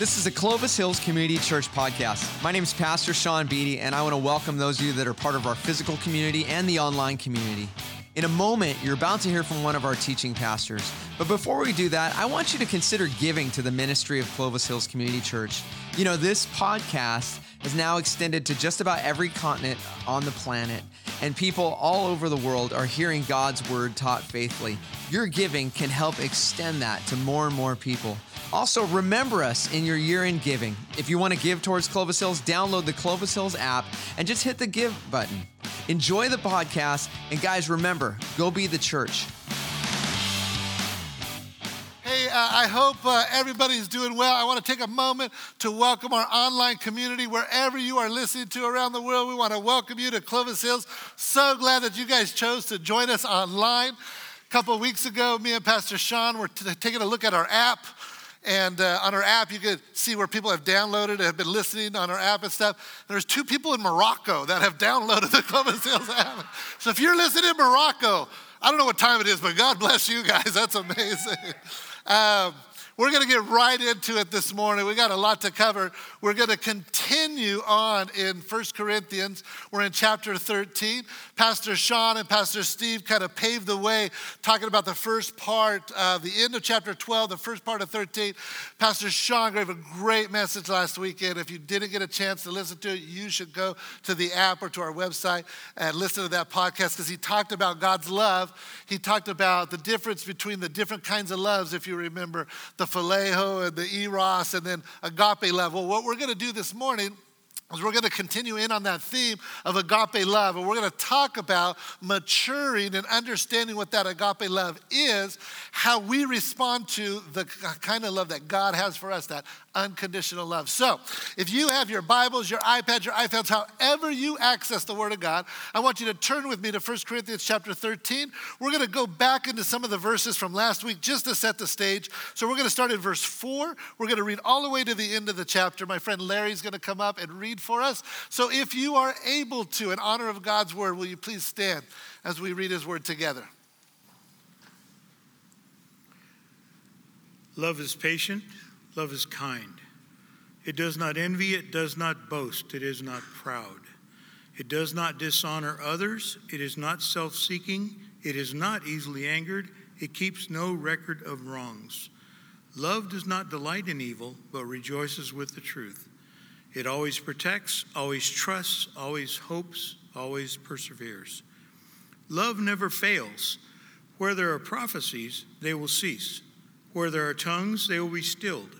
This is a Clovis Hills Community Church podcast. My name is Pastor Sean Beatty, and I want to welcome those of you that are part of our physical community and the online community. In a moment, you're about to hear from one of our teaching pastors. But before we do that, I want you to consider giving to the ministry of Clovis Hills Community Church. You know, this podcast is now extended to just about every continent on the planet, and people all over the world are hearing God's word taught faithfully. Your giving can help extend that to more and more people. Also, remember us in your year end giving. If you want to give towards Clovis Hills, download the Clovis Hills app and just hit the give button. Enjoy the podcast, and guys, remember go be the church. Hey, uh, I hope uh, everybody's doing well. I want to take a moment to welcome our online community wherever you are listening to around the world. We want to welcome you to Clovis Hills. So glad that you guys chose to join us online. A couple of weeks ago, me and Pastor Sean were t- taking a look at our app. And uh, on our app, you could see where people have downloaded and have been listening on our app and stuff. There's two people in Morocco that have downloaded the Clovis Hills app. So if you're listening in Morocco, I don't know what time it is, but God bless you guys. That's amazing. Um, we're going to get right into it this morning. We got a lot to cover. We're going to continue on in First Corinthians. We're in chapter 13. Pastor Sean and Pastor Steve kind of paved the way talking about the first part, uh, the end of chapter 12, the first part of 13. Pastor Sean gave a great message last weekend. If you didn't get a chance to listen to it, you should go to the app or to our website and listen to that podcast because he talked about God's love. He talked about the difference between the different kinds of loves, if you remember, the phileo and the eros and then agape level. What we're going to do this morning is we're going to continue in on that theme of agape love and we're going to talk about maturing and understanding what that agape love is how we respond to the kind of love that god has for us that unconditional love. So if you have your bibles your ipads your iphones however you access the word of god i want you to turn with me to 1 corinthians chapter 13 we're going to go back into some of the verses from last week just to set the stage. So we're going to start in verse 4 we're going to read all the way to the end of the chapter. My friend larry's going to come up and read for us. So if you are able to, in honor of God's word, will you please stand as we read his word together? Love is patient, love is kind. It does not envy, it does not boast, it is not proud. It does not dishonor others, it is not self seeking, it is not easily angered, it keeps no record of wrongs. Love does not delight in evil, but rejoices with the truth. It always protects, always trusts, always hopes, always perseveres. Love never fails. Where there are prophecies, they will cease. Where there are tongues, they will be stilled.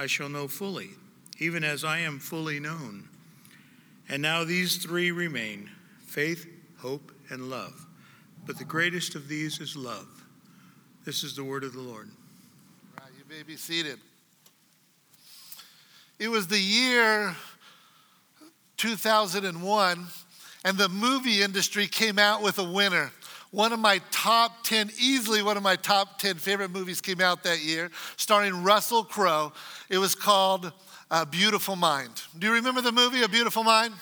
I shall know fully, even as I am fully known. And now these three remain faith, hope, and love. But the greatest of these is love. This is the word of the Lord. You may be seated. It was the year 2001, and the movie industry came out with a winner. One of my top 10, easily one of my top 10 favorite movies came out that year, starring Russell Crowe. It was called A Beautiful Mind. Do you remember the movie, A Beautiful Mind?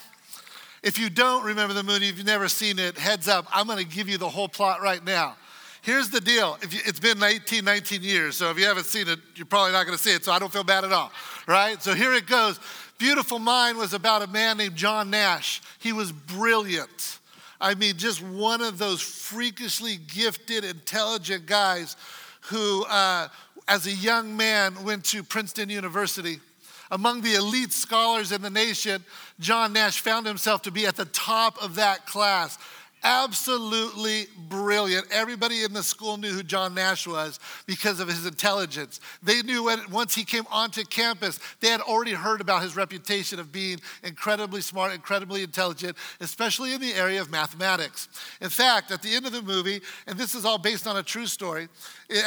If you don't remember the movie, if you've never seen it, heads up, I'm gonna give you the whole plot right now. Here's the deal. You, it's been 18, 19 years, so if you haven't seen it, you're probably not to see it, so I don't feel bad at all, right? So here it goes. Beautiful Mind was about a man named John Nash. He was brilliant. I mean, just one of those freakishly gifted, intelligent guys who, uh, as a young man, went to Princeton University. Among the elite scholars in the nation, John Nash found himself to be at the top of that class absolutely brilliant. Everybody in the school knew who John Nash was because of his intelligence. They knew when, once he came onto campus, they had already heard about his reputation of being incredibly smart, incredibly intelligent, especially in the area of mathematics. In fact, at the end of the movie, and this is all based on a true story,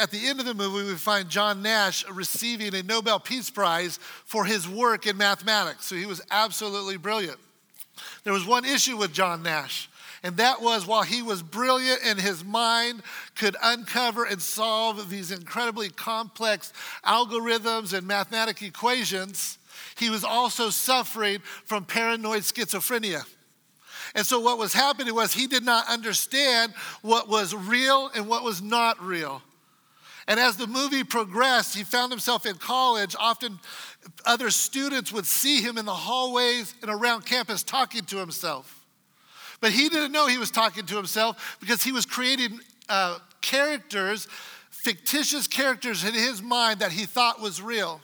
at the end of the movie, we find John Nash receiving a Nobel Peace Prize for his work in mathematics. So he was absolutely brilliant. There was one issue with John Nash. And that was while he was brilliant and his mind could uncover and solve these incredibly complex algorithms and mathematical equations, he was also suffering from paranoid schizophrenia. And so, what was happening was he did not understand what was real and what was not real. And as the movie progressed, he found himself in college. Often, other students would see him in the hallways and around campus talking to himself. But he didn't know he was talking to himself because he was creating uh, characters, fictitious characters in his mind that he thought was real.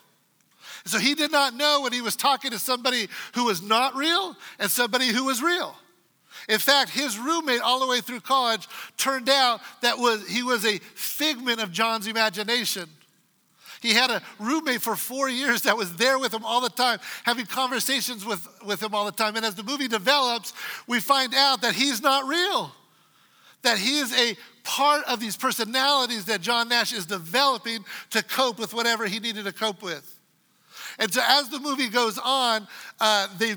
So he did not know when he was talking to somebody who was not real and somebody who was real. In fact, his roommate all the way through college turned out that was he was a figment of John's imagination. He had a roommate for four years that was there with him all the time, having conversations with, with him all the time. And as the movie develops, we find out that he's not real, that he is a part of these personalities that John Nash is developing to cope with whatever he needed to cope with. And so as the movie goes on, uh, they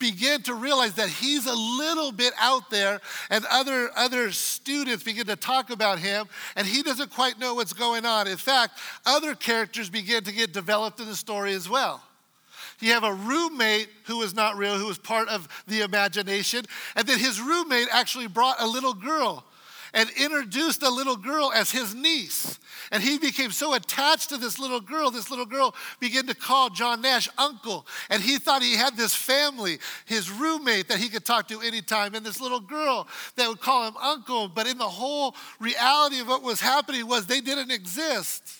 begin to realize that he's a little bit out there and other, other students begin to talk about him and he doesn't quite know what's going on. In fact, other characters begin to get developed in the story as well. You have a roommate who was not real, who was part of the imagination, and then his roommate actually brought a little girl and introduced a little girl as his niece. And he became so attached to this little girl, this little girl began to call John Nash uncle. And he thought he had this family, his roommate that he could talk to anytime, and this little girl that would call him uncle. But in the whole reality of what was happening was they didn't exist.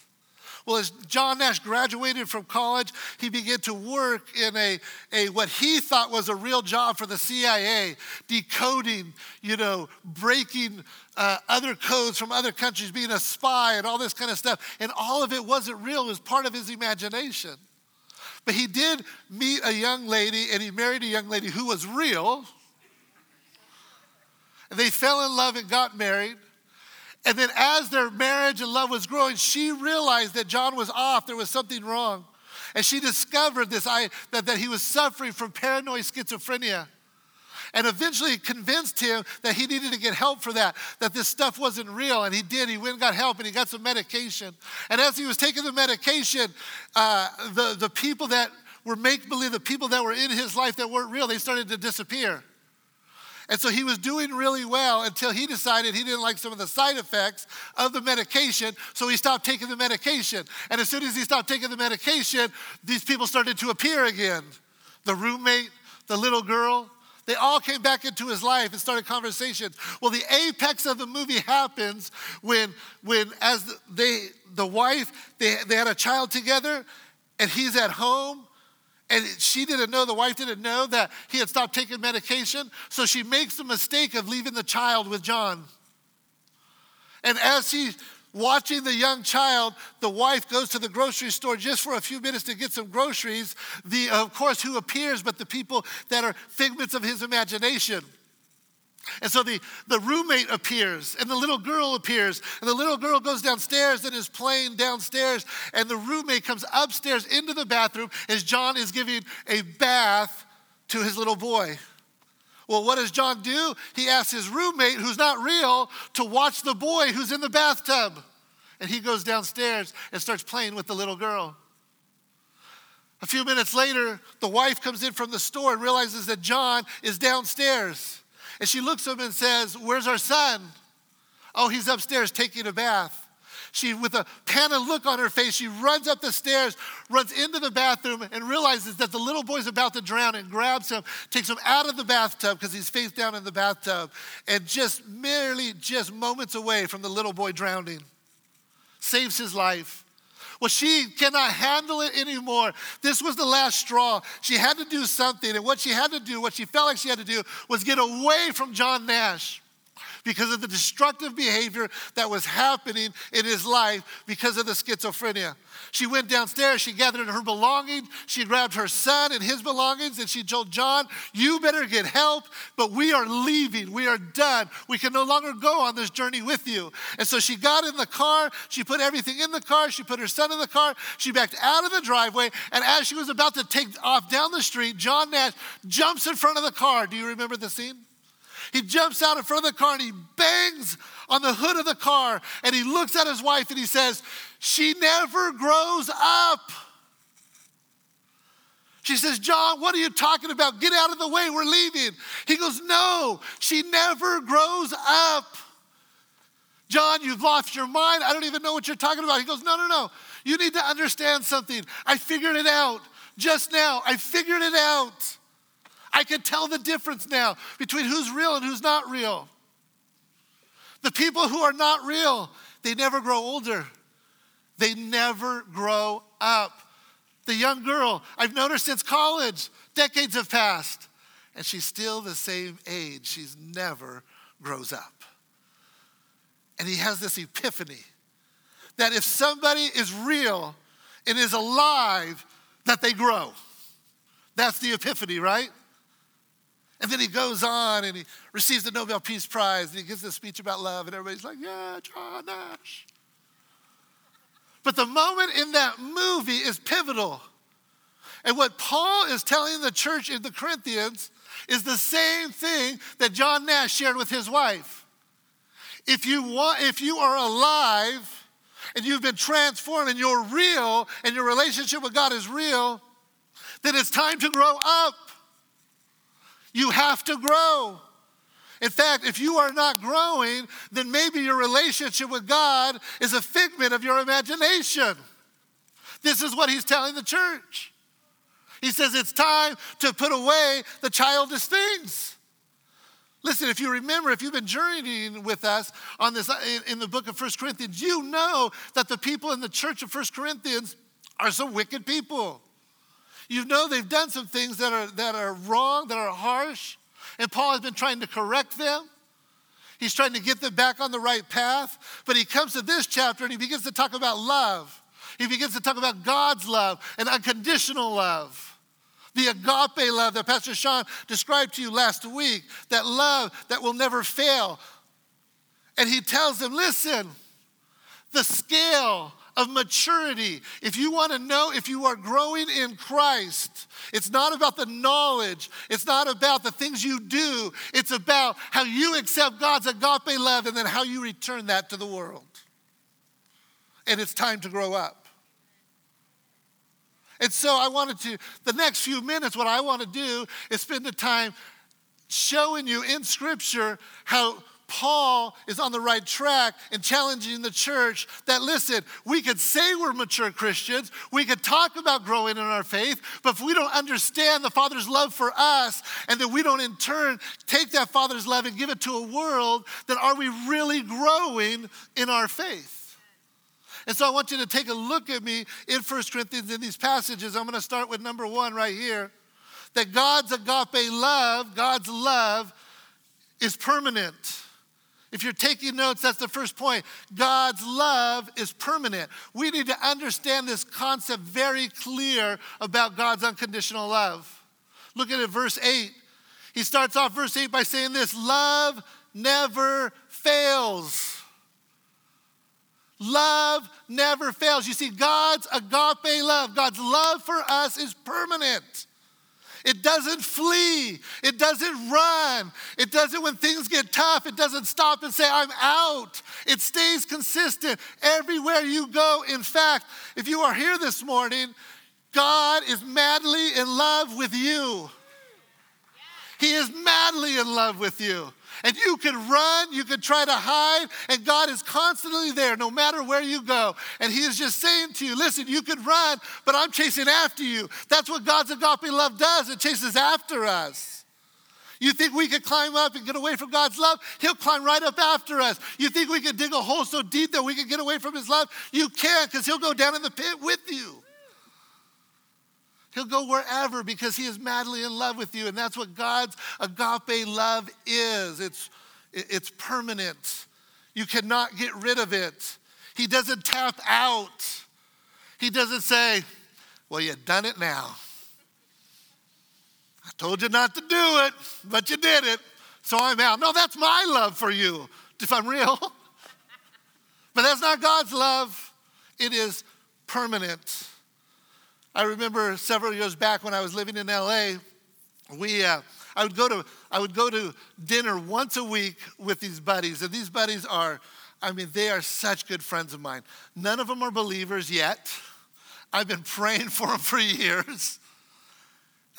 Well, as John Nash graduated from college, he began to work in a, a what he thought was a real job for the CIA, decoding, you know, breaking uh, other codes from other countries, being a spy and all this kind of stuff. And all of it wasn't real, it was part of his imagination. But he did meet a young lady and he married a young lady who was real. And they fell in love and got married. And then, as their marriage and love was growing, she realized that John was off. There was something wrong. And she discovered this I, that, that he was suffering from paranoid schizophrenia. And eventually convinced him that he needed to get help for that, that this stuff wasn't real. And he did. He went and got help and he got some medication. And as he was taking the medication, uh, the, the people that were make believe, the people that were in his life that weren't real, they started to disappear. And so he was doing really well until he decided he didn't like some of the side effects of the medication, so he stopped taking the medication. And as soon as he stopped taking the medication, these people started to appear again. The roommate, the little girl, they all came back into his life and started conversations. Well, the apex of the movie happens when, when as they, the wife, they, they had a child together, and he's at home, and she didn't know, the wife didn't know that he had stopped taking medication. So she makes the mistake of leaving the child with John. And as she's watching the young child, the wife goes to the grocery store just for a few minutes to get some groceries. The, of course, who appears but the people that are figments of his imagination. And so the, the roommate appears, and the little girl appears, and the little girl goes downstairs and is playing downstairs, and the roommate comes upstairs into the bathroom as John is giving a bath to his little boy. Well, what does John do? He asks his roommate, who's not real, to watch the boy who's in the bathtub. And he goes downstairs and starts playing with the little girl. A few minutes later, the wife comes in from the store and realizes that John is downstairs. And she looks at him and says, Where's our son? Oh, he's upstairs taking a bath. She, with a panicked look on her face, she runs up the stairs, runs into the bathroom, and realizes that the little boy's about to drown and grabs him, takes him out of the bathtub because he's face down in the bathtub, and just merely just moments away from the little boy drowning, saves his life. Well, she cannot handle it anymore. This was the last straw. She had to do something. And what she had to do, what she felt like she had to do, was get away from John Nash. Because of the destructive behavior that was happening in his life because of the schizophrenia. She went downstairs, she gathered her belongings, she grabbed her son and his belongings, and she told John, You better get help, but we are leaving. We are done. We can no longer go on this journey with you. And so she got in the car, she put everything in the car, she put her son in the car, she backed out of the driveway, and as she was about to take off down the street, John Nash jumps in front of the car. Do you remember the scene? He jumps out in front of the car and he bangs on the hood of the car and he looks at his wife and he says, She never grows up. She says, John, what are you talking about? Get out of the way, we're leaving. He goes, No, she never grows up. John, you've lost your mind. I don't even know what you're talking about. He goes, No, no, no. You need to understand something. I figured it out just now. I figured it out. I can tell the difference now between who's real and who's not real. The people who are not real, they never grow older, they never grow up. The young girl, I've known her since college, decades have passed, and she's still the same age. She's never grows up. And he has this epiphany that if somebody is real and is alive, that they grow. That's the epiphany, right? And then he goes on and he receives the Nobel Peace Prize and he gives this speech about love, and everybody's like, Yeah, John Nash. But the moment in that movie is pivotal. And what Paul is telling the church in the Corinthians is the same thing that John Nash shared with his wife. If you, want, if you are alive and you've been transformed and you're real and your relationship with God is real, then it's time to grow up. You have to grow. In fact, if you are not growing, then maybe your relationship with God is a figment of your imagination. This is what he's telling the church. He says it's time to put away the childish things. Listen, if you remember, if you've been journeying with us on this in the book of First Corinthians, you know that the people in the church of First Corinthians are some wicked people. You know they've done some things that are, that are wrong, that are harsh, and Paul has been trying to correct them. He's trying to get them back on the right path. But he comes to this chapter and he begins to talk about love. He begins to talk about God's love and unconditional love. The agape love that Pastor Sean described to you last week, that love that will never fail. And he tells them, listen, the scale of maturity. If you want to know if you are growing in Christ, it's not about the knowledge, it's not about the things you do, it's about how you accept God's agape love and then how you return that to the world. And it's time to grow up. And so I wanted to, the next few minutes, what I want to do is spend the time showing you in Scripture how Paul is on the right track in challenging the church that listen, we could say we're mature Christians, we could talk about growing in our faith, but if we don't understand the Father's love for us and that we don't in turn take that Father's love and give it to a world, then are we really growing in our faith? And so I want you to take a look at me in 1 Corinthians in these passages. I'm going to start with number one right here that God's agape love, God's love, is permanent. If you're taking notes, that's the first point. God's love is permanent. We need to understand this concept very clear about God's unconditional love. Look at it, verse 8. He starts off verse 8 by saying this love never fails. Love never fails. You see, God's agape love, God's love for us is permanent. It doesn't flee. It doesn't run. It doesn't, when things get tough, it doesn't stop and say, I'm out. It stays consistent everywhere you go. In fact, if you are here this morning, God is madly in love with you. He is madly in love with you. And you can run, you can try to hide, and God is constantly there no matter where you go. And He is just saying to you, listen, you can run, but I'm chasing after you. That's what God's agape love does, it chases after us. You think we could climb up and get away from God's love? He'll climb right up after us. You think we could dig a hole so deep that we can get away from His love? You can't because He'll go down in the pit with you. He'll go wherever because he is madly in love with you. And that's what God's agape love is it's, it's permanent. You cannot get rid of it. He doesn't tap out. He doesn't say, Well, you've done it now. I told you not to do it, but you did it, so I'm out. No, that's my love for you, if I'm real. but that's not God's love, it is permanent. I remember several years back when I was living in LA, we, uh, I, would go to, I would go to dinner once a week with these buddies, and these buddies are, I mean, they are such good friends of mine. None of them are believers yet. I've been praying for them for years.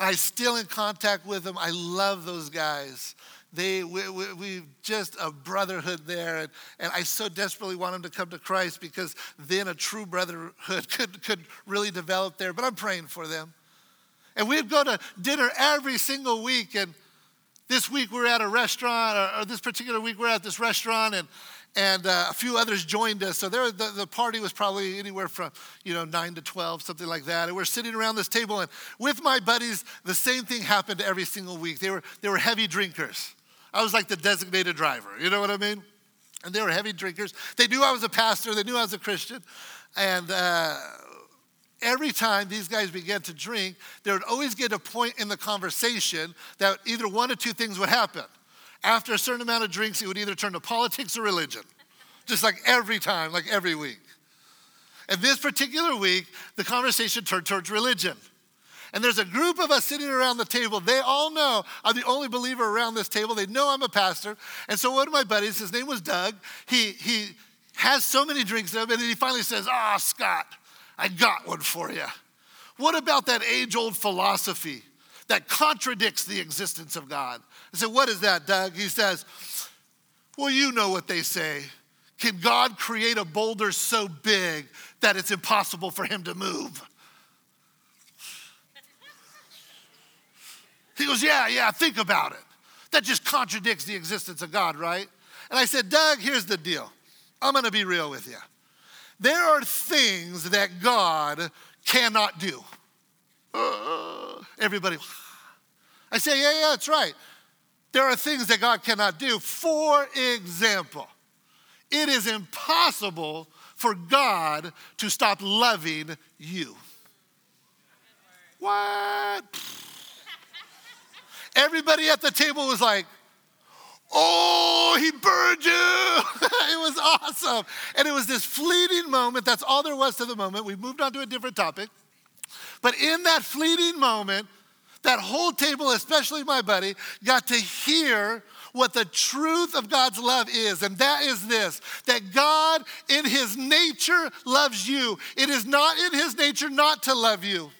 I'm still in contact with them. I love those guys. They, we, we, we, just a brotherhood there. And, and I so desperately want them to come to Christ because then a true brotherhood could, could really develop there. But I'm praying for them. And we'd go to dinner every single week. And this week we're at a restaurant, or, or this particular week we're at this restaurant, and, and uh, a few others joined us. So there, the, the party was probably anywhere from, you know, 9 to 12, something like that. And we're sitting around this table, and with my buddies, the same thing happened every single week. They were, they were heavy drinkers. I was like the designated driver, you know what I mean? And they were heavy drinkers. They knew I was a pastor, they knew I was a Christian. And uh, every time these guys began to drink, there would always get a point in the conversation that either one or two things would happen. After a certain amount of drinks, it would either turn to politics or religion, just like every time, like every week. And this particular week, the conversation turned towards religion. And there's a group of us sitting around the table. They all know I'm the only believer around this table. They know I'm a pastor. And so one of my buddies, his name was Doug, he, he has so many drinks of it, and he finally says, Ah, oh, Scott, I got one for you. What about that age old philosophy that contradicts the existence of God? I said, What is that, Doug? He says, Well, you know what they say. Can God create a boulder so big that it's impossible for him to move? He goes, Yeah, yeah, think about it. That just contradicts the existence of God, right? And I said, Doug, here's the deal. I'm gonna be real with you. There are things that God cannot do. Uh, everybody, I say, yeah, yeah, that's right. There are things that God cannot do. For example, it is impossible for God to stop loving you. What? Everybody at the table was like, Oh, he burned you. it was awesome. And it was this fleeting moment. That's all there was to the moment. We moved on to a different topic. But in that fleeting moment, that whole table, especially my buddy, got to hear what the truth of God's love is, and that is this that God, in His nature, loves you. It is not in His nature not to love you.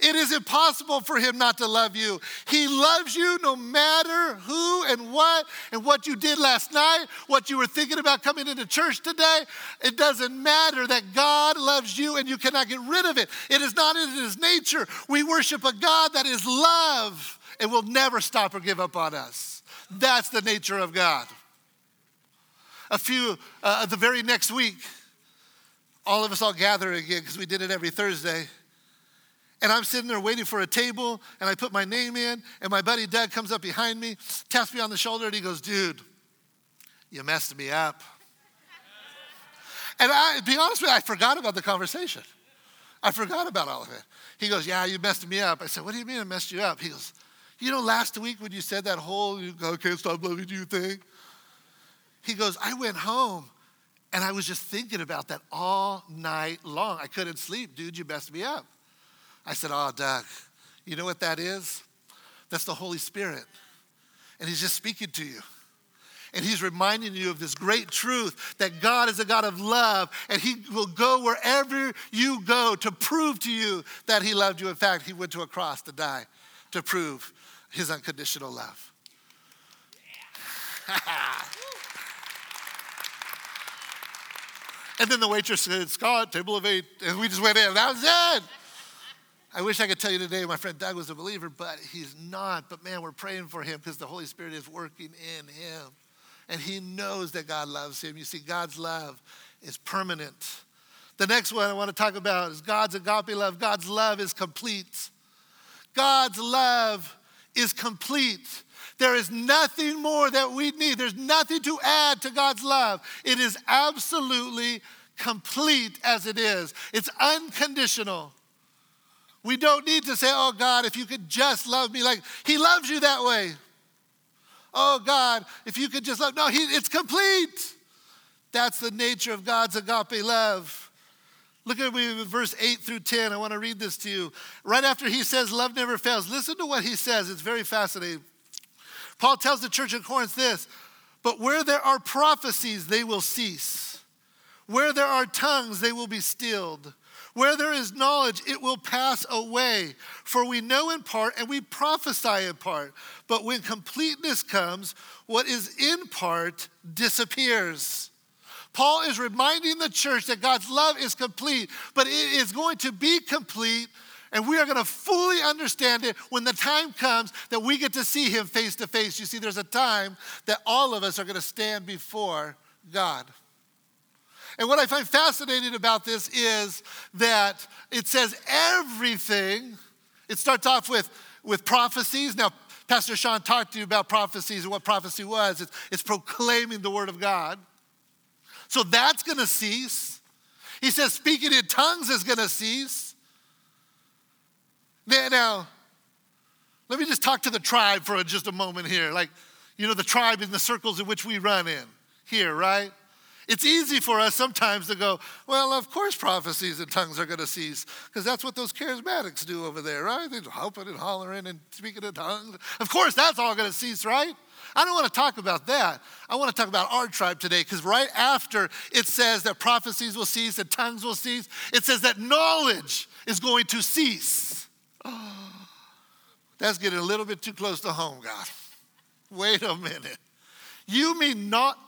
It is impossible for him not to love you. He loves you no matter who and what and what you did last night, what you were thinking about coming into church today. It doesn't matter that God loves you and you cannot get rid of it. It is not in his nature. We worship a God that is love and will never stop or give up on us. That's the nature of God. A few, uh, the very next week, all of us all gather again because we did it every Thursday. And I'm sitting there waiting for a table, and I put my name in, and my buddy Doug comes up behind me, taps me on the shoulder, and he goes, Dude, you messed me up. And I, be honest with you, I forgot about the conversation. I forgot about all of it. He goes, Yeah, you messed me up. I said, What do you mean I messed you up? He goes, You know, last week when you said that whole, I can't stop loving you thing, he goes, I went home and I was just thinking about that all night long. I couldn't sleep. Dude, you messed me up. I said, Oh, Doug, you know what that is? That's the Holy Spirit. And He's just speaking to you. And He's reminding you of this great truth that God is a God of love, and He will go wherever you go to prove to you that He loved you. In fact, He went to a cross to die to prove His unconditional love. and then the waitress said, Scott, table of eight. And we just went in. That was it. I wish I could tell you today my friend Doug was a believer, but he's not. But man, we're praying for him because the Holy Spirit is working in him. And he knows that God loves him. You see, God's love is permanent. The next one I want to talk about is God's agape love. God's love is complete. God's love is complete. There is nothing more that we need. There's nothing to add to God's love. It is absolutely complete as it is, it's unconditional. We don't need to say, Oh God, if you could just love me like He loves you that way. Oh God, if you could just love. No, he, it's complete. That's the nature of God's agape love. Look at me verse 8 through 10. I want to read this to you. Right after he says, Love never fails, listen to what he says. It's very fascinating. Paul tells the church of Corinth this But where there are prophecies, they will cease. Where there are tongues, they will be stilled. Where there is knowledge, it will pass away. For we know in part and we prophesy in part. But when completeness comes, what is in part disappears. Paul is reminding the church that God's love is complete, but it is going to be complete, and we are going to fully understand it when the time comes that we get to see Him face to face. You see, there's a time that all of us are going to stand before God. And what I find fascinating about this is that it says everything, it starts off with, with prophecies. Now, Pastor Sean talked to you about prophecies and what prophecy was. It's, it's proclaiming the word of God. So that's going to cease. He says speaking in tongues is going to cease. Now, let me just talk to the tribe for just a moment here. Like, you know, the tribe in the circles in which we run in here, right? It's easy for us sometimes to go, well, of course prophecies and tongues are going to cease, because that's what those charismatics do over there, right? They're and hollering and speaking in tongues. Of course, that's all going to cease, right? I don't want to talk about that. I want to talk about our tribe today because right after it says that prophecies will cease and tongues will cease, it says that knowledge is going to cease. Oh, that's getting a little bit too close to home, God. Wait a minute. You mean not?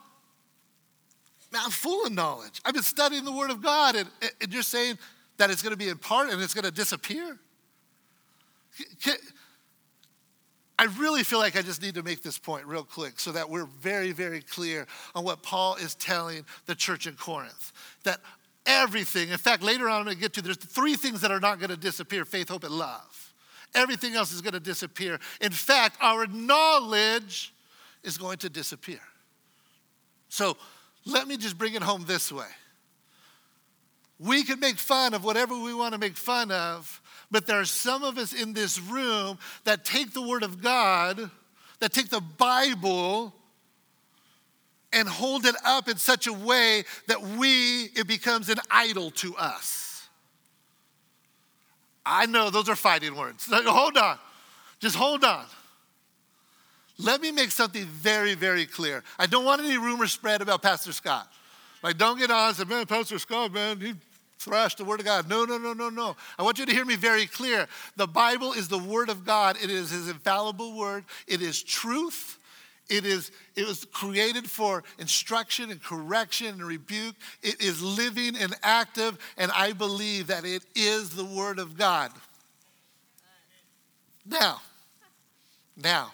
Man, I'm full of knowledge. I've been studying the Word of God, and, and you're saying that it's going to be in part and it's going to disappear? I really feel like I just need to make this point real quick so that we're very, very clear on what Paul is telling the church in Corinth. That everything, in fact, later on I'm going to get to, there's three things that are not going to disappear faith, hope, and love. Everything else is going to disappear. In fact, our knowledge is going to disappear. So let me just bring it home this way. We can make fun of whatever we want to make fun of, but there are some of us in this room that take the Word of God, that take the Bible, and hold it up in such a way that we, it becomes an idol to us. I know those are fighting words. Hold on. Just hold on. Let me make something very, very clear. I don't want any rumors spread about Pastor Scott. Like, don't get on and say, man, Pastor Scott, man, he thrashed the Word of God. No, no, no, no, no. I want you to hear me very clear. The Bible is the Word of God, it is His infallible Word, it is truth. It is it was created for instruction and correction and rebuke. It is living and active, and I believe that it is the Word of God. Now, now,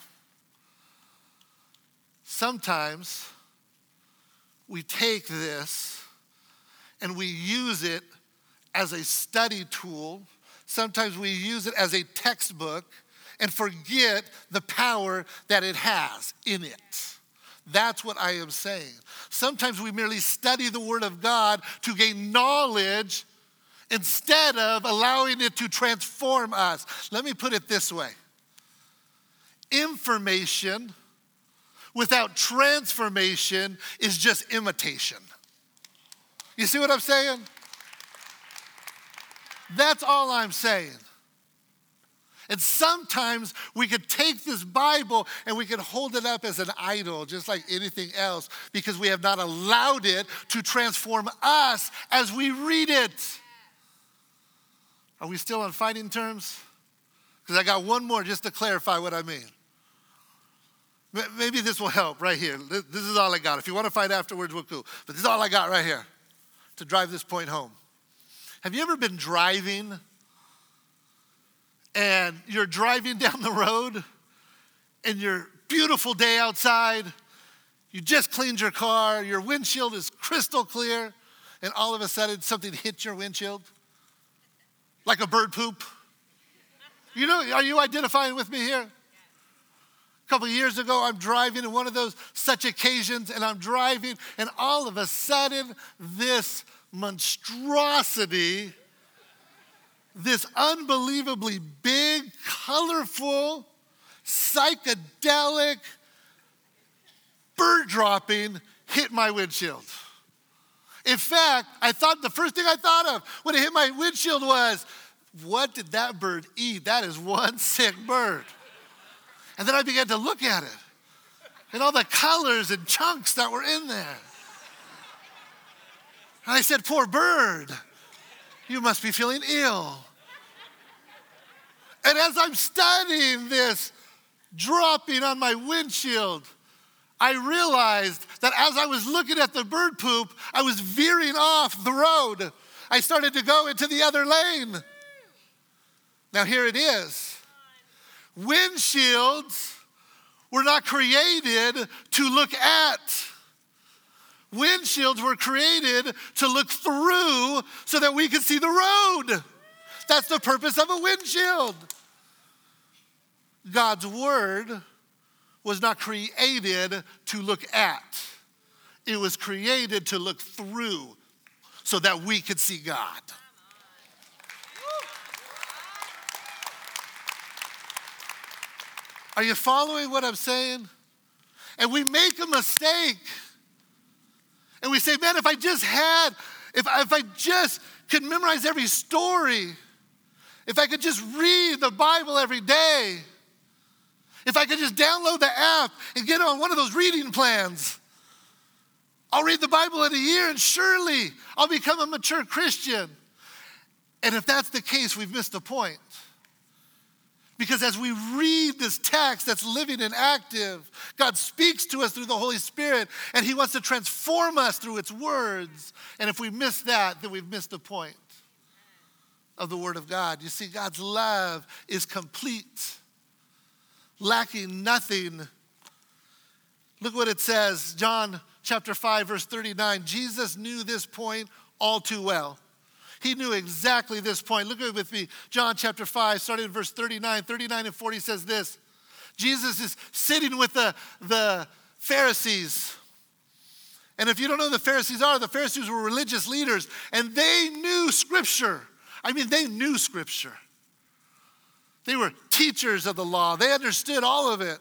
sometimes we take this and we use it as a study tool. Sometimes we use it as a textbook and forget the power that it has in it. That's what I am saying. Sometimes we merely study the Word of God to gain knowledge instead of allowing it to transform us. Let me put it this way information without transformation is just imitation. You see what I'm saying? That's all I'm saying. And sometimes we could take this Bible and we could hold it up as an idol, just like anything else, because we have not allowed it to transform us as we read it. Are we still on fighting terms? Because I got one more just to clarify what I mean. Maybe this will help right here. This is all I got. If you want to fight afterwards, we'll cool. But this is all I got right here to drive this point home. Have you ever been driving and you're driving down the road and your beautiful day outside, you just cleaned your car, your windshield is crystal clear, and all of a sudden something hits your windshield? Like a bird poop? You know, are you identifying with me here? A couple years ago, I'm driving in one of those such occasions, and I'm driving, and all of a sudden, this monstrosity, this unbelievably big, colorful, psychedelic bird dropping hit my windshield. In fact, I thought the first thing I thought of when it hit my windshield was, what did that bird eat? That is one sick bird. And then I began to look at it and all the colors and chunks that were in there. And I said, Poor bird, you must be feeling ill. And as I'm studying this dropping on my windshield, I realized that as I was looking at the bird poop, I was veering off the road. I started to go into the other lane. Now, here it is windshields were not created to look at. Windshields were created to look through so that we could see the road. That's the purpose of a windshield. God's word was not created to look at, it was created to look through so that we could see God. Are you following what I'm saying? And we make a mistake. And we say, man, if I just had, if, if I just could memorize every story, if I could just read the Bible every day, if I could just download the app and get on one of those reading plans, I'll read the Bible in a year and surely I'll become a mature Christian. And if that's the case, we've missed the point. Because as we read this text that's living and active, God speaks to us through the Holy Spirit and He wants to transform us through its words. And if we miss that, then we've missed the point of the Word of God. You see, God's love is complete, lacking nothing. Look what it says, John chapter 5, verse 39. Jesus knew this point all too well. He knew exactly this point. Look at it with me. John chapter 5, starting in verse 39. 39 and 40 says this Jesus is sitting with the, the Pharisees. And if you don't know who the Pharisees are, the Pharisees were religious leaders and they knew Scripture. I mean, they knew Scripture. They were teachers of the law, they understood all of it.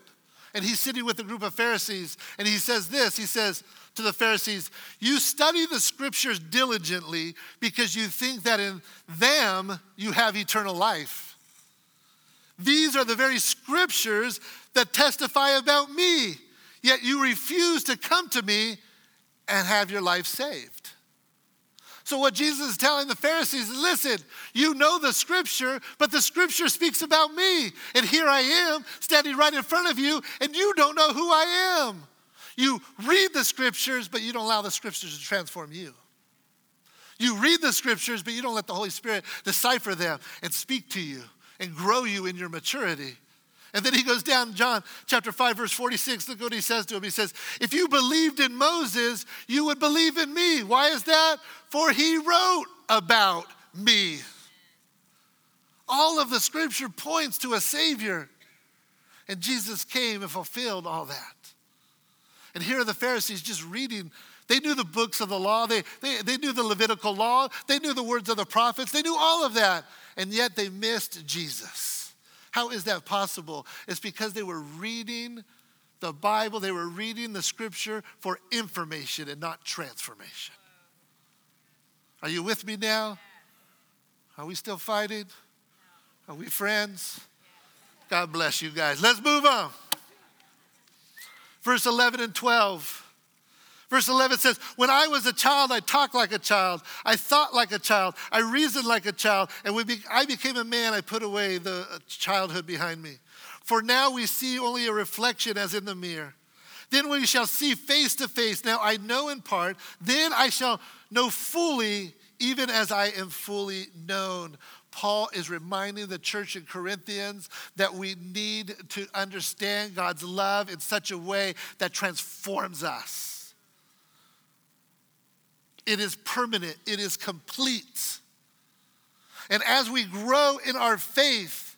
And he's sitting with a group of Pharisees and he says this He says, to the Pharisees, You study the scriptures diligently because you think that in them you have eternal life. These are the very scriptures that testify about me, yet you refuse to come to me and have your life saved. So, what Jesus is telling the Pharisees is listen, you know the scripture, but the scripture speaks about me. And here I am standing right in front of you, and you don't know who I am. You read the scriptures, but you don't allow the scriptures to transform you. You read the scriptures, but you don't let the Holy Spirit decipher them and speak to you and grow you in your maturity. And then he goes down, John chapter 5, verse 46. Look what he says to him. He says, If you believed in Moses, you would believe in me. Why is that? For he wrote about me. All of the scripture points to a Savior. And Jesus came and fulfilled all that. And here are the Pharisees just reading. They knew the books of the law, they, they, they knew the Levitical law, they knew the words of the prophets, they knew all of that, and yet they missed Jesus. How is that possible? It's because they were reading the Bible, they were reading the scripture for information and not transformation. Are you with me now? Are we still fighting? Are we friends? God bless you guys. Let's move on. Verse 11 and 12. Verse 11 says, When I was a child, I talked like a child. I thought like a child. I reasoned like a child. And when I became a man, I put away the uh, childhood behind me. For now we see only a reflection as in the mirror. Then we shall see face to face. Now I know in part, then I shall know fully, even as I am fully known. Paul is reminding the church in Corinthians that we need to understand God's love in such a way that transforms us. It is permanent, it is complete. And as we grow in our faith,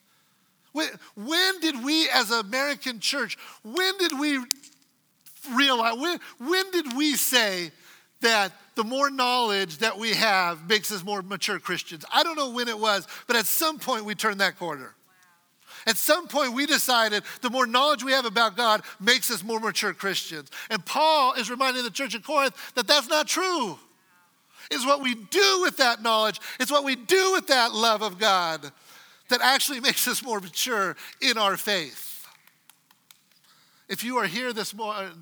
When, when did we as American church, when did we realize, when, when did we say that the more knowledge that we have makes us more mature Christians? I don't know when it was, but at some point we turned that corner. At some point, we decided the more knowledge we have about God makes us more mature Christians. And Paul is reminding the church of Corinth that that's not true. It's what we do with that knowledge, it's what we do with that love of God that actually makes us more mature in our faith. If you are here this,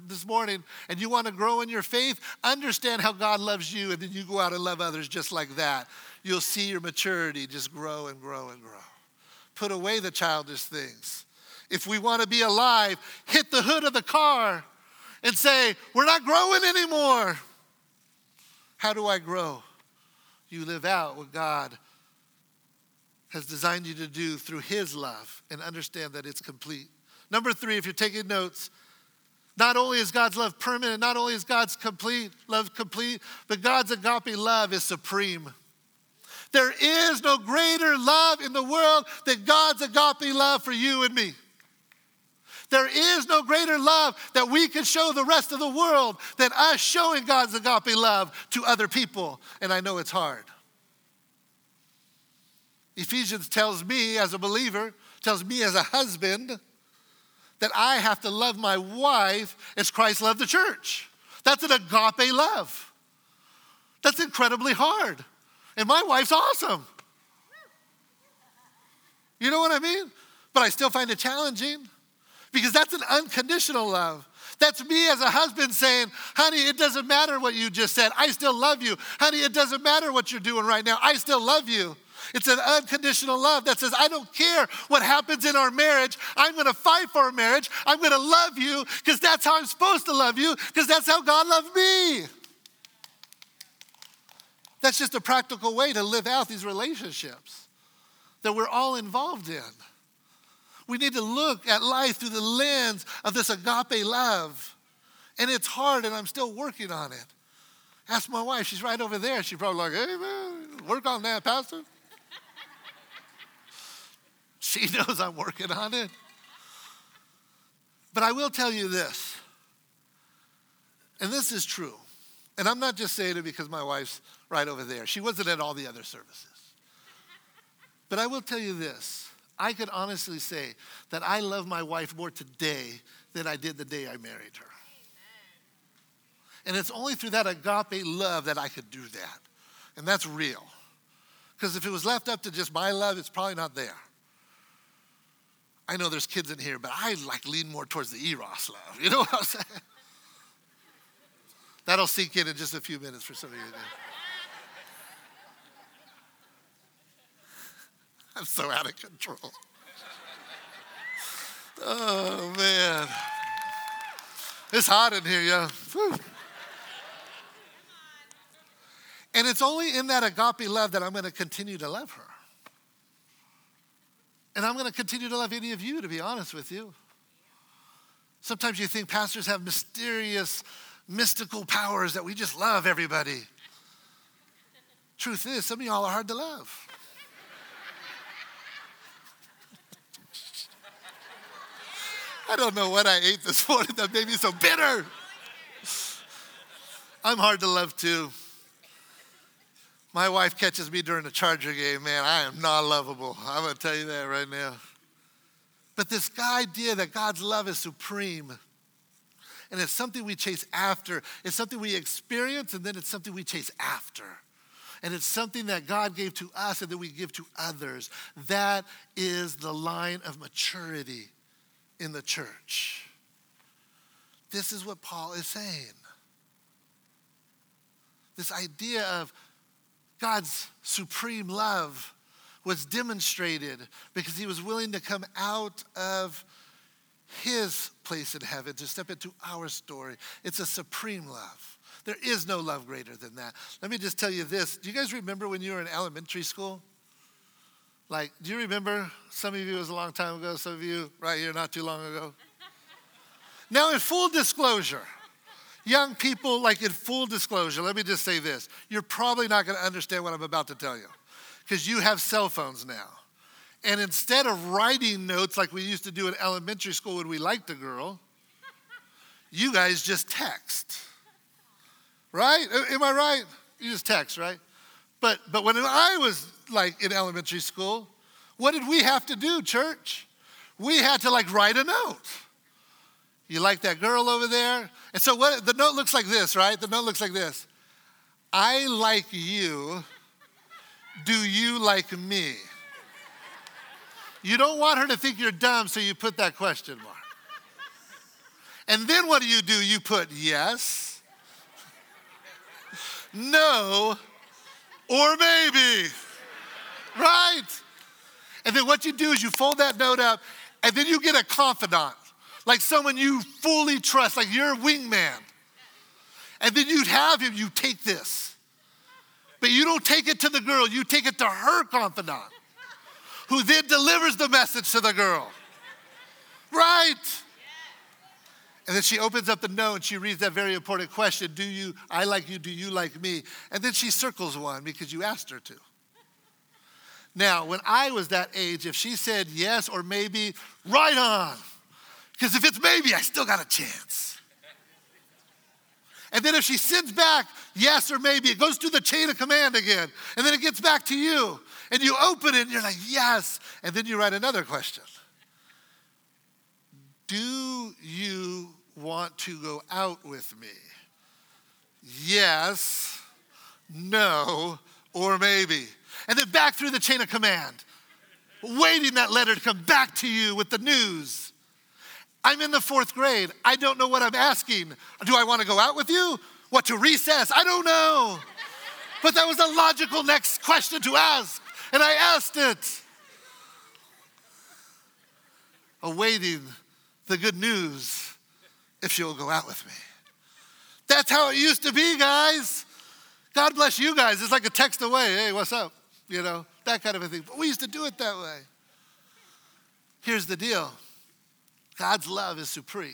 this morning and you want to grow in your faith, understand how God loves you, and then you go out and love others just like that. You'll see your maturity just grow and grow and grow put away the childish things. If we want to be alive, hit the hood of the car and say, We're not growing anymore. How do I grow? You live out what God has designed you to do through His love and understand that it's complete. Number three, if you're taking notes, not only is God's love permanent, not only is God's complete love complete, but God's agape love is supreme. There is no greater love in the world than God's agape love for you and me. There is no greater love that we can show the rest of the world than us showing God's agape love to other people. And I know it's hard. Ephesians tells me as a believer, tells me as a husband, that I have to love my wife as Christ loved the church. That's an agape love. That's incredibly hard. And my wife's awesome. You know what I mean? But I still find it challenging because that's an unconditional love. That's me as a husband saying, honey, it doesn't matter what you just said. I still love you. Honey, it doesn't matter what you're doing right now. I still love you. It's an unconditional love that says, I don't care what happens in our marriage. I'm going to fight for our marriage. I'm going to love you because that's how I'm supposed to love you because that's how God loved me. That's just a practical way to live out these relationships that we're all involved in. We need to look at life through the lens of this agape love. And it's hard, and I'm still working on it. Ask my wife, she's right over there. She's probably like, hey, man, work on that, Pastor. She knows I'm working on it. But I will tell you this, and this is true. And I'm not just saying it because my wife's right over there. She wasn't at all the other services. But I will tell you this I could honestly say that I love my wife more today than I did the day I married her. And it's only through that agape love that I could do that. And that's real. Because if it was left up to just my love, it's probably not there. I know there's kids in here, but I like lean more towards the Eros love. You know what I'm saying? That'll sink in in just a few minutes for some of you. I'm so out of control. Oh, man. It's hot in here, yeah. Whew. And it's only in that agape love that I'm going to continue to love her. And I'm going to continue to love any of you, to be honest with you. Sometimes you think pastors have mysterious, mystical powers that we just love everybody. Truth is, some of y'all are hard to love. I don't know what I ate this morning that made me so bitter. I'm hard to love too. My wife catches me during a Charger game, man, I am not lovable. I'm going to tell you that right now. But this idea that God's love is supreme, and it's something we chase after, it's something we experience, and then it's something we chase after. And it's something that God gave to us and that we give to others. That is the line of maturity in the church. This is what Paul is saying. This idea of God's supreme love was demonstrated because he was willing to come out of his place in heaven to step into our story. It's a supreme love. There is no love greater than that. Let me just tell you this. Do you guys remember when you were in elementary school? Like, do you remember? Some of you, was a long time ago, some of you, right here, not too long ago. now, in full disclosure, young people, like in full disclosure, let me just say this. You're probably not going to understand what I'm about to tell you because you have cell phones now. And instead of writing notes like we used to do in elementary school when we liked a girl, you guys just text. Right? Am I right? You just text, right? But but when I was like in elementary school, what did we have to do, church? We had to like write a note. You like that girl over there? And so what the note looks like this, right? The note looks like this. I like you. Do you like me? You don't want her to think you're dumb, so you put that question mark. And then what do you do? You put yes, no, or maybe. Right? And then what you do is you fold that note up, and then you get a confidant, like someone you fully trust, like your wingman. And then you'd have him, you take this. But you don't take it to the girl, you take it to her confidant, who then delivers the message to the girl. Right? And then she opens up the note and she reads that very important question Do you, I like you, do you like me? And then she circles one because you asked her to. Now, when I was that age, if she said yes or maybe, right on. Because if it's maybe, I still got a chance. And then if she sends back yes or maybe, it goes through the chain of command again. And then it gets back to you. And you open it and you're like, yes. And then you write another question Do you want to go out with me? Yes, no, or maybe and then back through the chain of command, waiting that letter to come back to you with the news. I'm in the fourth grade. I don't know what I'm asking. Do I want to go out with you? What to recess? I don't know. But that was a logical next question to ask, and I asked it. Awaiting the good news if she'll go out with me. That's how it used to be, guys. God bless you guys. It's like a text away. Hey, what's up? you know, that kind of a thing. But we used to do it that way. Here's the deal God's love is supreme.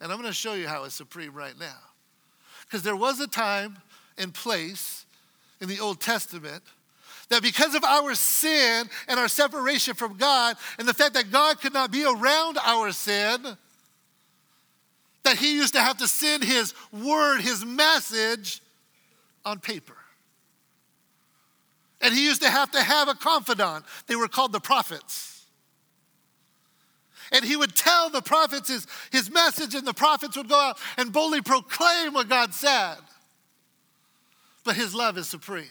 And I'm going to show you how it's supreme right now. Because there was a time and place in the Old Testament that because of our sin and our separation from God, and the fact that God could not be around our sin, that He used to have to send His word, His message on paper. And he used to have to have a confidant. They were called the prophets. And he would tell the prophets his, his message, and the prophets would go out and boldly proclaim what God said. But his love is supreme.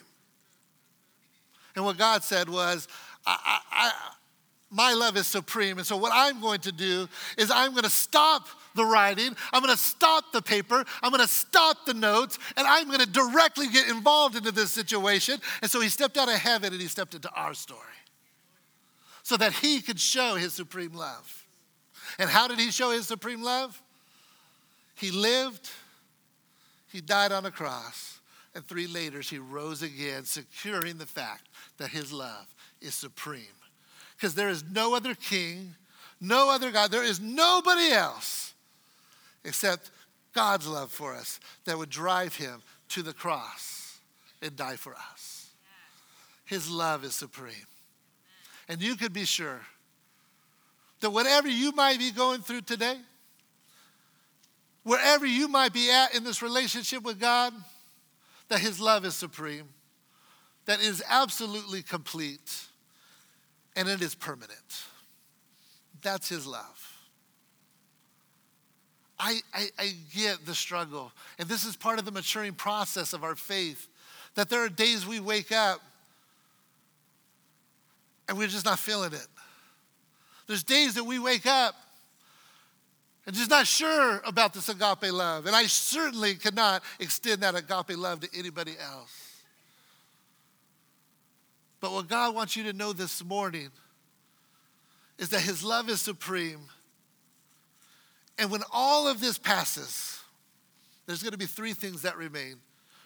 And what God said was, I, I, I, my love is supreme. And so, what I'm going to do is, I'm going to stop the writing, I'm going to stop the paper, I'm going to stop the notes, and I'm going to directly get involved into this situation. And so, he stepped out of heaven and he stepped into our story so that he could show his supreme love. And how did he show his supreme love? He lived, he died on a cross, and three later he rose again, securing the fact that his love is supreme because there is no other king, no other God. There is nobody else except God's love for us that would drive him to the cross and die for us. His love is supreme. And you could be sure that whatever you might be going through today, wherever you might be at in this relationship with God, that His love is supreme, that is absolutely complete and it is permanent. That's His love. I, I, I, get the struggle. And this is part of the maturing process of our faith that there are days we wake up and we're just not feeling it. There's days that we wake up and just not sure about this agape love. And I certainly cannot extend that agape love to anybody else. But what God wants you to know this morning is that His love is supreme. And when all of this passes, there's going to be three things that remain.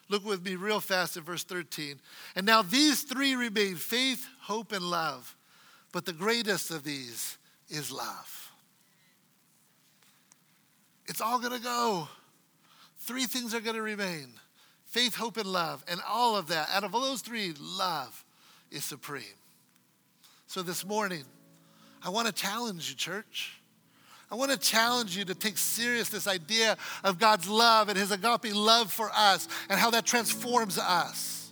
Look with me real fast at verse 13. And now these three remain faith, hope, and love. But the greatest of these is love. It's all going to go. Three things are going to remain faith, hope, and love. And all of that, out of all those three, love is supreme. So this morning, I want to challenge you, church. I want to challenge you to take serious this idea of God's love and his agape love for us and how that transforms us.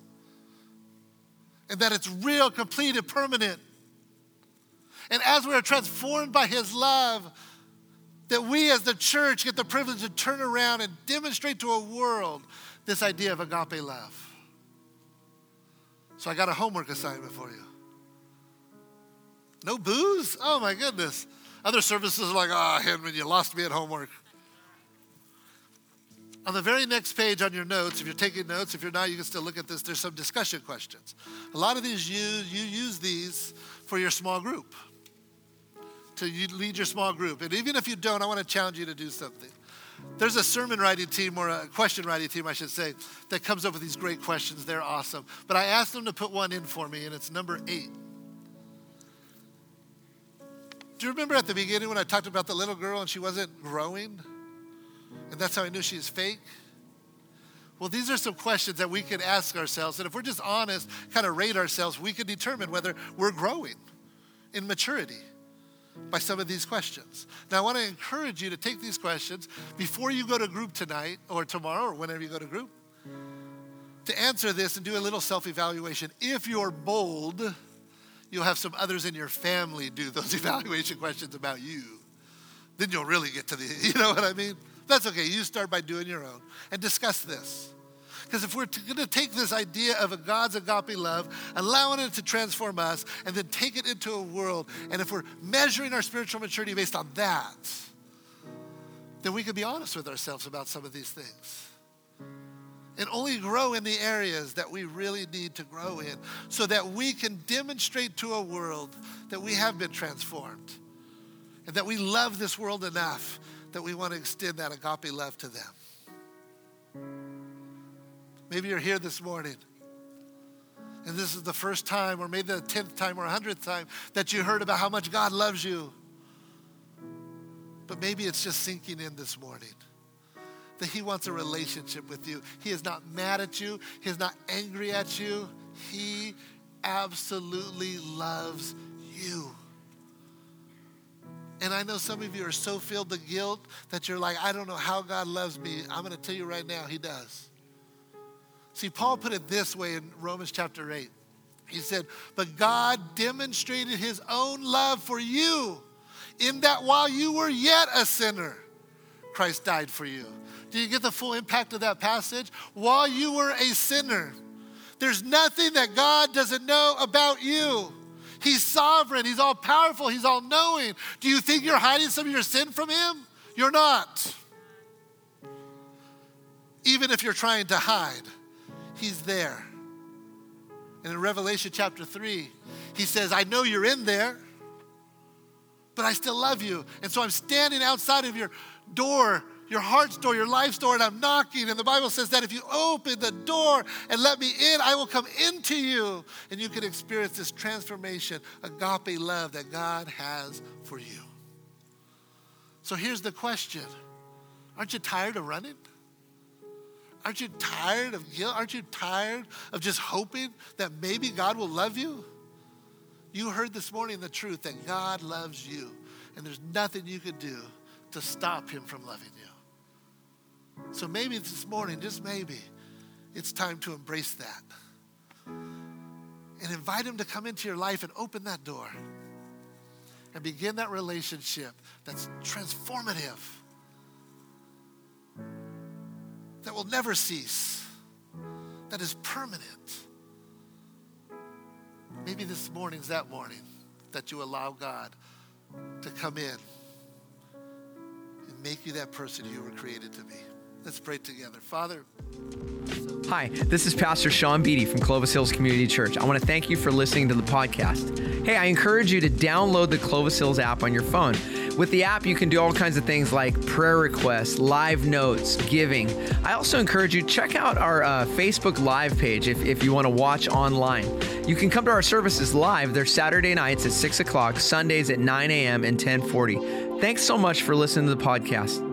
And that it's real, complete, and permanent. And as we are transformed by his love, that we as the church get the privilege to turn around and demonstrate to a world this idea of agape love. So I got a homework assignment for you. No boos? Oh my goodness. Other services are like, ah, oh, Henry, you lost me at homework. On the very next page on your notes, if you're taking notes, if you're not, you can still look at this. There's some discussion questions. A lot of these, you, you use these for your small group, to lead your small group. And even if you don't, I want to challenge you to do something. There's a sermon writing team, or a question writing team, I should say, that comes up with these great questions. They're awesome. But I asked them to put one in for me, and it's number eight. Do you remember at the beginning when I talked about the little girl and she wasn't growing? And that's how I knew she was fake? Well, these are some questions that we can ask ourselves. And if we're just honest, kind of rate ourselves, we can determine whether we're growing in maturity by some of these questions. Now, I want to encourage you to take these questions before you go to group tonight or tomorrow or whenever you go to group to answer this and do a little self evaluation. If you're bold, you'll have some others in your family do those evaluation questions about you. Then you'll really get to the, you know what I mean? That's okay. You start by doing your own and discuss this. Because if we're going to take this idea of a God's agape love, allowing it to transform us, and then take it into a world, and if we're measuring our spiritual maturity based on that, then we can be honest with ourselves about some of these things and only grow in the areas that we really need to grow in so that we can demonstrate to a world that we have been transformed and that we love this world enough that we want to extend that agape love to them. Maybe you're here this morning and this is the first time, or maybe the 10th time or 100th time, that you heard about how much God loves you. But maybe it's just sinking in this morning that He wants a relationship with you. He is not mad at you, He is not angry at you. He absolutely loves you. And I know some of you are so filled with guilt that you're like, I don't know how God loves me. I'm going to tell you right now, He does. See, Paul put it this way in Romans chapter 8. He said, But God demonstrated His own love for you in that while you were yet a sinner, Christ died for you. Do you get the full impact of that passage? While you were a sinner, there's nothing that God doesn't know about you. He's sovereign, He's all powerful, He's all knowing. Do you think you're hiding some of your sin from Him? You're not. Even if you're trying to hide, He's there. And in Revelation chapter 3, He says, I know you're in there, but I still love you. And so I'm standing outside of your door your heart's door, your life's door, and I'm knocking. And the Bible says that if you open the door and let me in, I will come into you. And you can experience this transformation, agape love that God has for you. So here's the question Aren't you tired of running? Aren't you tired of guilt? Aren't you tired of just hoping that maybe God will love you? You heard this morning the truth that God loves you, and there's nothing you can do to stop him from loving you. So maybe this morning, just maybe, it's time to embrace that. And invite him to come into your life and open that door and begin that relationship that's transformative, that will never cease, that is permanent. Maybe this morning's that morning that you allow God to come in and make you that person you were created to be. Let's pray together. Father. Hi, this is Pastor Sean Beatty from Clovis Hills Community Church. I want to thank you for listening to the podcast. Hey, I encourage you to download the Clovis Hills app on your phone. With the app, you can do all kinds of things like prayer requests, live notes, giving. I also encourage you check out our uh, Facebook Live page if, if you want to watch online. You can come to our services live. They're Saturday nights at 6 o'clock, Sundays at 9 a.m. and 1040. Thanks so much for listening to the podcast.